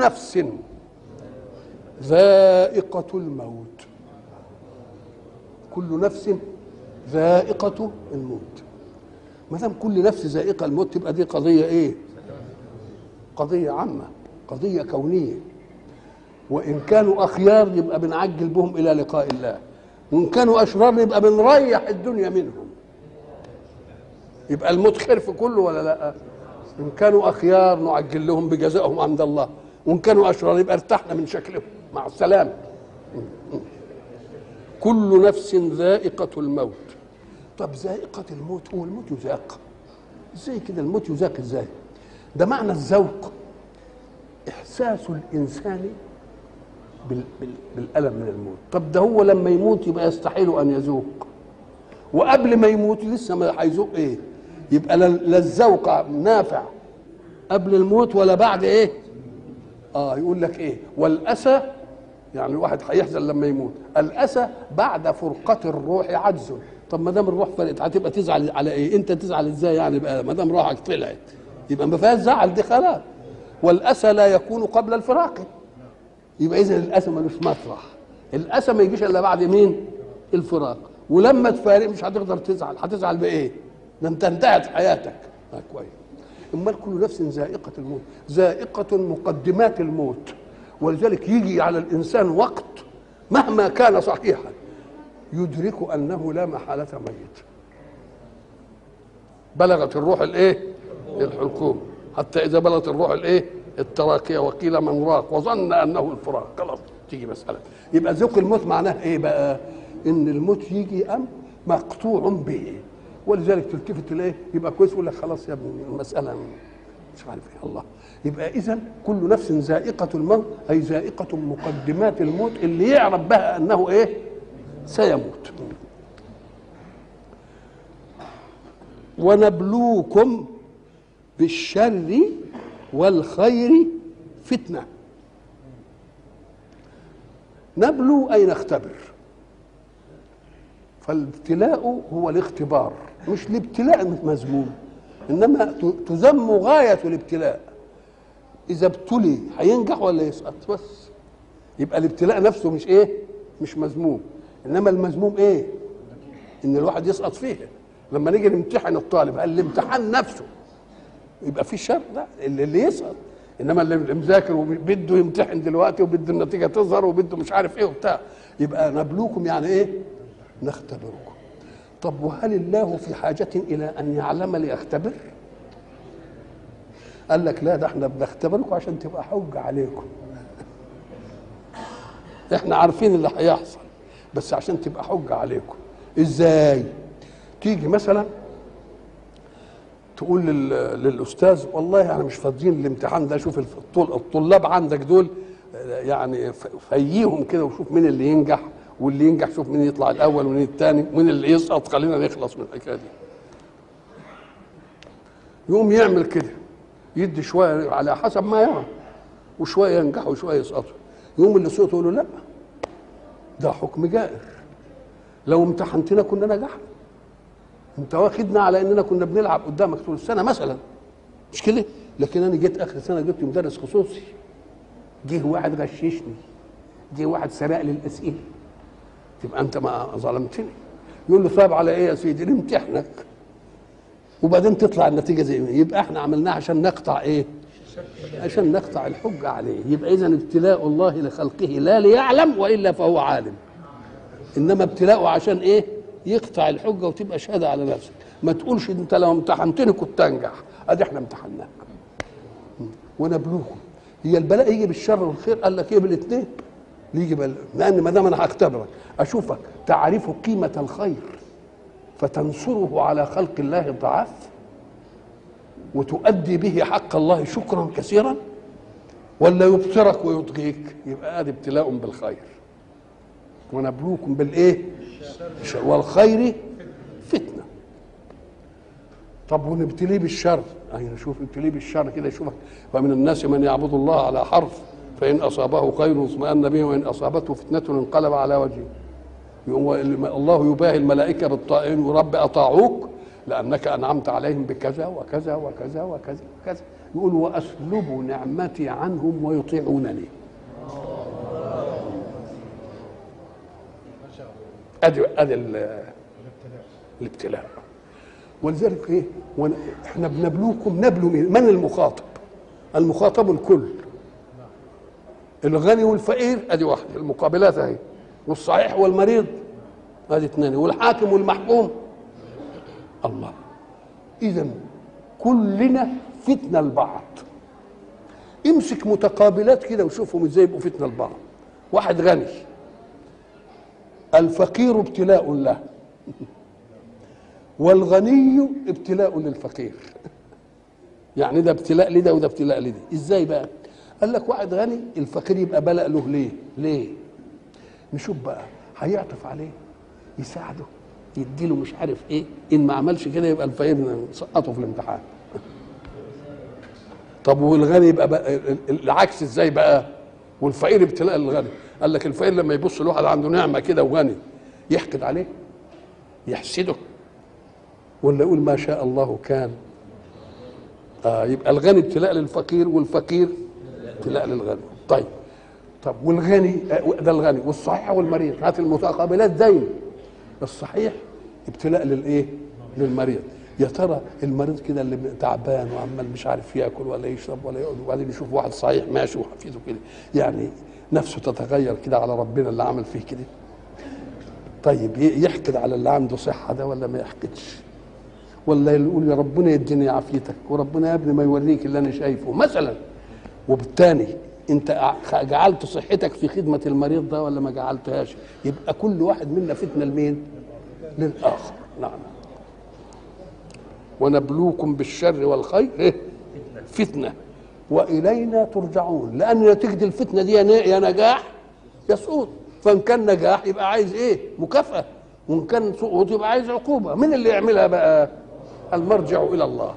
نفس ذائقة الموت. كل نفس ذائقة الموت. ما دام كل نفس ذائقة الموت تبقى دي قضية إيه؟ قضية عامة قضية كونية. وإن كانوا أخيار يبقى بنعجل بهم إلى لقاء الله. وإن كانوا أشرار يبقى بنريح الدنيا منهم. يبقى الموت خير في كله ولا لأ؟ إن كانوا أخيار نعجل لهم بجزائهم عند الله. وإن كانوا أشرار يبقى ارتحنا من شكلهم. مع السلامة. كل نفس ذائقة الموت. طب ذائقة الموت هو الموت يذاق. إزاي كده الموت يذاق إزاي؟ ده معنى الذوق. احساس الانسان بال بال بالألم من الموت. طب ده هو لما يموت يبقى يستحيل أن يذوق. وقبل ما يموت لسه ما هيذوق إيه؟ يبقى لا الذوق نافع. قبل الموت ولا بعد إيه؟ آه يقول لك إيه؟ والأسى يعني الواحد هيحزن لما يموت. الأسى بعد فرقة الروح عجز. طب ما دام الروح فرقت هتبقى تزعل على إيه؟ أنت تزعل إزاي يعني بقى؟ ما دام روحك طلعت يبقى ما فيهاش زعل دي خلاص. والأسى لا يكون قبل الفراق. يبقى اذا الأسى ملوش مطرح الأسى ما يجيش إلا بعد مين؟ الفراق. ولما تفارق مش هتقدر تزعل. هتزعل بإيه؟ ده أنت انتهت حياتك. آه كويس. إمال كل نفس ذائقه الموت ذائقه مقدمات الموت. ولذلك يجي على الإنسان وقت مهما كان صحيحا يدرك أنه لا محالة ميت. بلغت الروح الإيه؟ الحلقوم. حتى إذا بلغت الروح الإيه؟ التراكية. وقيل من راق وظن أنه الفراق. خلاص تيجي مسألة. يبقى ذوق الموت معناه إيه بقى؟ إن الموت يجي أم مقطوع به. ولذلك تلتفت إليه يبقى كويس يقول لك خلاص يا ابني المسألة مش عارف إيه. الله. يبقى اذا كل نفس ذائقة الموت أي ذائقة مقدمات الموت اللي يعرف بها أنه إيه؟ سيموت. ونبلوكم بالشر والخير فتنة. نبلو أي نختبر. فالابتلاء هو الاختبار. مش الابتلاء مذموم إنما تذم غاية الابتلاء. إذا ابتلي هينجح ولا يسقط؟ بس. يبقى الابتلاء نفسه مش إيه؟ مش مذموم إنما المذموم إيه؟ إن الواحد يسقط فيه. لما نيجي نمتحن الطالب الامتحان نفسه. يبقى في شر لا اللي, اللي يسقط. إنما اللي مذاكر وبده يمتحن دلوقتي وبده النتيجة تظهر وبده مش عارف إيه وبتاع. يبقى نبلوكم يعني إيه؟ نختبركم. طب وهل الله في حاجة إلى أن يعلم ليختبر؟ قال لك لا ده إحنا بنختبركم عشان تبقى حجة عليكم. إحنا عارفين اللي هيحصل بس عشان تبقى حجة عليكم. إزاي؟ تيجي مثلا تقول للأستاذ والله أنا مش فاضيين الامتحان ده شوف الطلاب عندك دول يعني فييهم كده وشوف مين اللي ينجح واللي ينجح شوف مين يطلع الأول ومين الثاني ومين اللي يسقط خلينا نخلص من الحكاية دي. يقوم يعمل كده يدي شوية على حسب ما يرى وشوية ينجح وشوية يسقط. يقوم اللي صوته يقول له لا ده حكم جائر. لو امتحنتنا كنا نجحنا. انت واخدنا على إننا كنا بنلعب قدامك طول السنة مثلا. مش كده؟ لكن أنا جيت آخر سنة جبت مدرس خصوصي. جه واحد غششني. جه واحد سرق لي الأسئلة. تبقى أنت ما ظلمتني. يقول له طيب على إيه يا سيدي؟ نمتحنك وبعدين تطلع النتيجة زي ما يبقى إحنا عملناها عشان نقطع إيه؟ عشان نقطع الحجة عليه. يبقى اذا ابتلاء الله لخلقه لا ليعلم وإلا فهو عالم. إنما ابتلاءه عشان إيه؟ يقطع الحجة وتبقى شهادة على نفسك. ما تقولش أنت لو امتحنتني كنت أنجح. أدي إحنا امتحناك. ونبلوكم. هي البلاء يجي بالشر والخير. قال لك إيه بالاثنين يجي بل... لأن ما دام أنا هختبرك أشوفك تعرف قيمة الخير فتنصره على خلق الله ضعاف وتؤدي به حق الله شكرا كثيرا ولا يبصرك ويطغيك. يبقى ادي ابتلاء بالخير. ونبلوكم بالإيه؟ والخير فتنة. طب ونبتليه بالشر؟ اي نشوف ابتليه بالشر كده يشوفك. ومن الناس من يعبد الله على حرف. فإن أصابه خير اطمأن به وإن أصابته فتنة انقلب على وجهه. الله يباهي الملائكة بالطائعين ورب أطاعوك لأنك أنعمت عليهم بكذا وكذا وكذا وكذا وكذا. يقول وأسلب نعمتي عنهم ويطيعونني. ادي أدي ال- الابتلاء. ولذلك إيه؟ إحنا بنبلوكم نبلو مين من المخاطب؟ المخاطب الكل. الغني والفقير ادي واحدة المقابلات اهي والصحيح والمريض ادي اثنين والحاكم والمحكوم. الله. اذا كلنا فتنة لبعض. امسك متقابلات كده وشوفهم إزاي يبقوا فتنة لبعض. واحد غني. الفقير ابتلاء له. والغني ابتلاء للفقير. يعني ده ابتلاء لده وده ابتلاء لده. إزاي بقى؟ قال لك واحد غني الفقير يبقى بلاء له ليه؟ ليه؟ نشوف بقى هيعطف عليه يساعده يديله مش عارف إيه إن ما عملش كده يبقى الفقير نسقطه في الامتحان. طب والغني يبقى بقى العكس إزاي بقى؟ والفقير ابتلاء للغني. قال لك الفقير لما يبص لواحد عنده نعمة كده وغني يحقد عليه يحسده ولا يقول ما شاء الله كان. آه يبقى الغني ابتلاء للفقير والفقير ابتلاء للغني طيب. طب والغني ده الغني والصحيح والمريض هات المتقابلات دايما الصحيح ابتلاء للإيه؟ للمريض. يا ترى المريض كده اللي تعبان وعمال مش عارف ياكل ولا يشرب ولا يقعد وبعدين يشوف واحد صحيح ماشي وحفيده كده يعني نفسه تتغير كده على ربنا اللي عمل فيه كده. طيب يحقد على اللي عنده صحة ده ولا ما يحقدش؟ ولا يقول يا ربنا يديني عافيتك وربنا يا ابني ما يوريك اللي أنا شايفه. مثلا وبالتالي انت جعلت صحتك في خدمة المريض ده ولا ما جعلتهاش؟ يبقى كل واحد منا فتنة لمين؟ للآخر. نعم. ونبلوكم بالشر والخير. إيه؟ فتنة. وإلينا ترجعون. لأن نتيجة الفتنة دي يا نجاح يا سقوط فإن كان نجاح يبقى عايز إيه؟ مكافأة. وإن كان سقوط يبقى عايز عقوبة. مين اللي يعملها بقى؟ المرجع إلى الله.